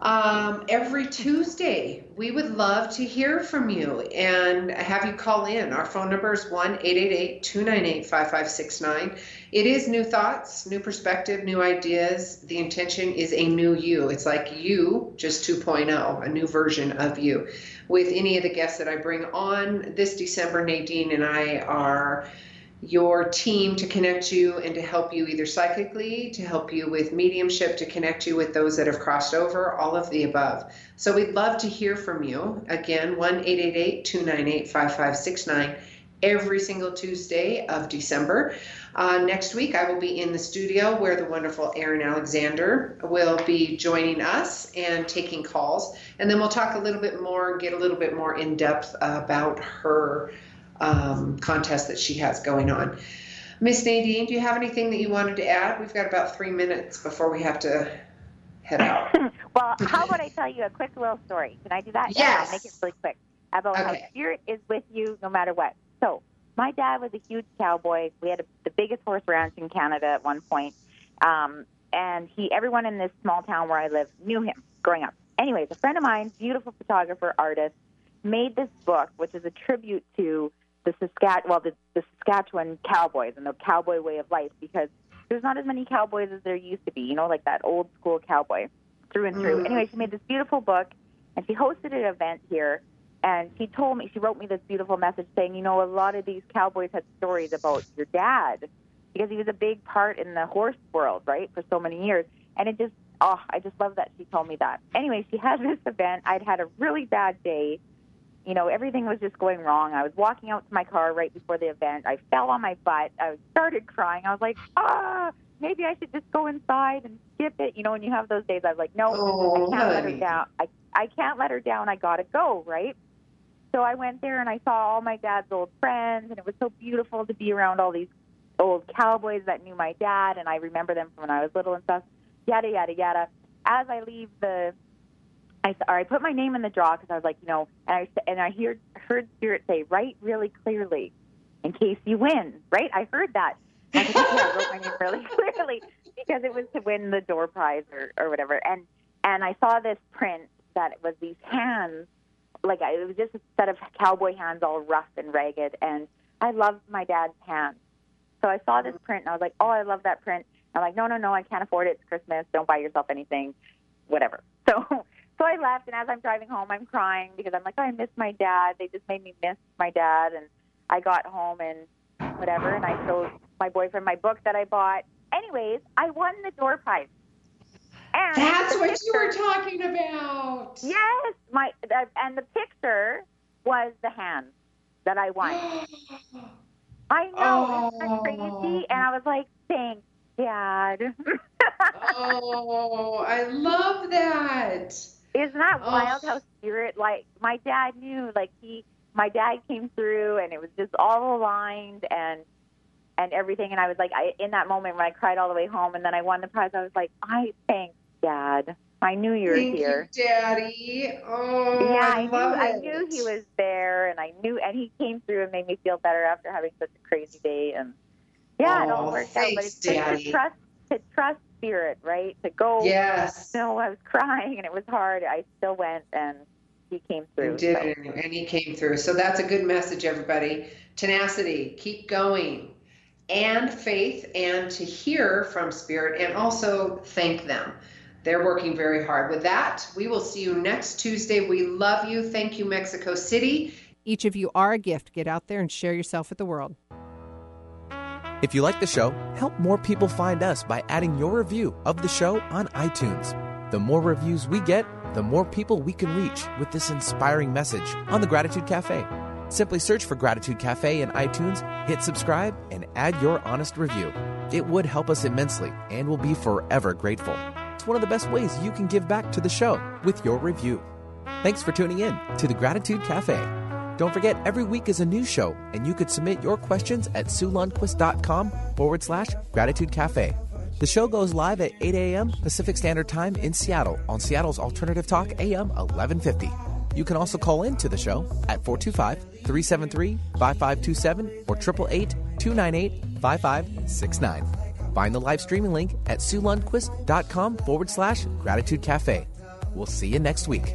Um, every Tuesday, we would love to hear from you and have you call in. Our phone number is 1 888 298 5569. It is new thoughts, new perspective, new ideas. The intention is a new you. It's like you, just 2.0, a new version of you. With any of the guests that I bring on this December, Nadine and I are your team to connect you and to help you either psychically, to help you with mediumship, to connect you with those that have crossed over, all of the above. So we'd love to hear from you. Again, 1 888 298 5569 every single Tuesday of December. Uh, next week, I will be in the studio where the wonderful Erin Alexander will be joining us and taking calls. And then we'll talk a little bit more, get a little bit more in depth about her um, contest that she has going on. Miss Nadine, do you have anything that you wanted to add? We've got about three minutes before we have to head out. Well, how about I tell you a quick little story? Can I do that? Yeah, Yes. I'll make it really quick. About how spirit is with you no matter what. So, my dad was a huge cowboy. We had a, the biggest horse ranch in Canada at one point. Um, and he, everyone in this small town where I live knew him growing up. Anyways, a friend of mine, beautiful photographer, artist, made this book, which is a tribute to the Saskatchewan, well, the, the Saskatchewan cowboys and the cowboy way of life because there's not as many cowboys as there used to be, you know, like that old school cowboy through and through. Mhm. Anyway, she made this beautiful book and she hosted an event here and she told me, she wrote me this beautiful message saying, you know, a lot of these cowboys had stories about your dad because he was a big part in the horse world, right, for so many years. And it just, oh, I just love that she told me that. Anyway, she had this event. I'd had a really bad day. You know, everything was just going wrong. I was walking out to my car right before the event. I fell on my butt. I started crying. I was like, ah, maybe I should just go inside and skip it. You know, when you have those days, I was like, no, Oh, I can't let her down. I, I can't let her down. I got to go, right? So I went there and I saw all my dad's old friends, and it was so beautiful to be around all these old cowboys that knew my dad, and I remember them from when I was little and stuff. Yada yada yada. As I leave the, I or I put my name in the draw because I was like, you know, and I and I heard heard Spirit say, write really clearly, in case you win. Right? I heard that. I okay, I wrote my name really clearly because it was to win the door prize or or whatever. And and I saw this print that it was these hands like it was just a set of cowboy hands all rough and ragged and I loved my dad's hands. So I saw this print and I was like, Oh, I love that print. I'm like, No, no, no, I can't afford it. It's Christmas. Don't buy yourself anything. Whatever. So so I left and as I'm driving home I'm crying because I'm like, oh, I miss my dad. They just made me miss my dad and I got home and whatever and I showed my boyfriend my book that I bought. Anyways, I won the door prize. And That's what you were talking about. Yes, my and the picture was the hand that I won. I know, isn't that crazy? Oh. And I was like, "Thanks, Dad." oh, I love that. Isn't that Oh. wild? How spirit like my dad knew, like he, my dad came through, and it was just all aligned and and everything. And I was like, I in that moment when I cried all the way home, and then I won the prize. I was like, I thank Dad. I knew you were Thank here. you, Daddy. Oh, yeah, I, I, knew I knew he was there, and I knew, and he came through and made me feel better after having such a crazy day. And yeah, it all Oh, worked out. But thanks, it's Daddy. trust, to trust spirit, right? To go. Yes. No, I was crying and it was hard. I still went, and he came through. You did, so. and and he came through. So that's a good message, everybody. Tenacity, keep going, and faith, and to hear from Spirit, and also thank them. They're working very hard. With that, we will see you next Tuesday. We love you. Thank you, Mexico City. Each of you are a gift. Get out there and share yourself with the world. If you like the show, help more people find us by adding your review of the show on iTunes. The more reviews we get, the more people we can reach with this inspiring message on the Gratitude Cafe. Simply search for Gratitude Cafe in iTunes, hit subscribe, and add your honest review. It would help us immensely and we'll be forever grateful. It's one of the best ways you can give back to the show with your review. Thanks for tuning in to the Gratitude Cafe. Don't forget, every week is a new show, and you could submit your questions at SueLundquist.com forward slash Gratitude Cafe. The show goes live at 8 a.m. Pacific Standard Time in Seattle on Seattle's Alternative Talk AM 1150. You can also call in to the show at 425 373 5527 or 888 298 5569. Find the live streaming link at SueLundquist.com forward slash Gratitude Cafe. We'll see you next week.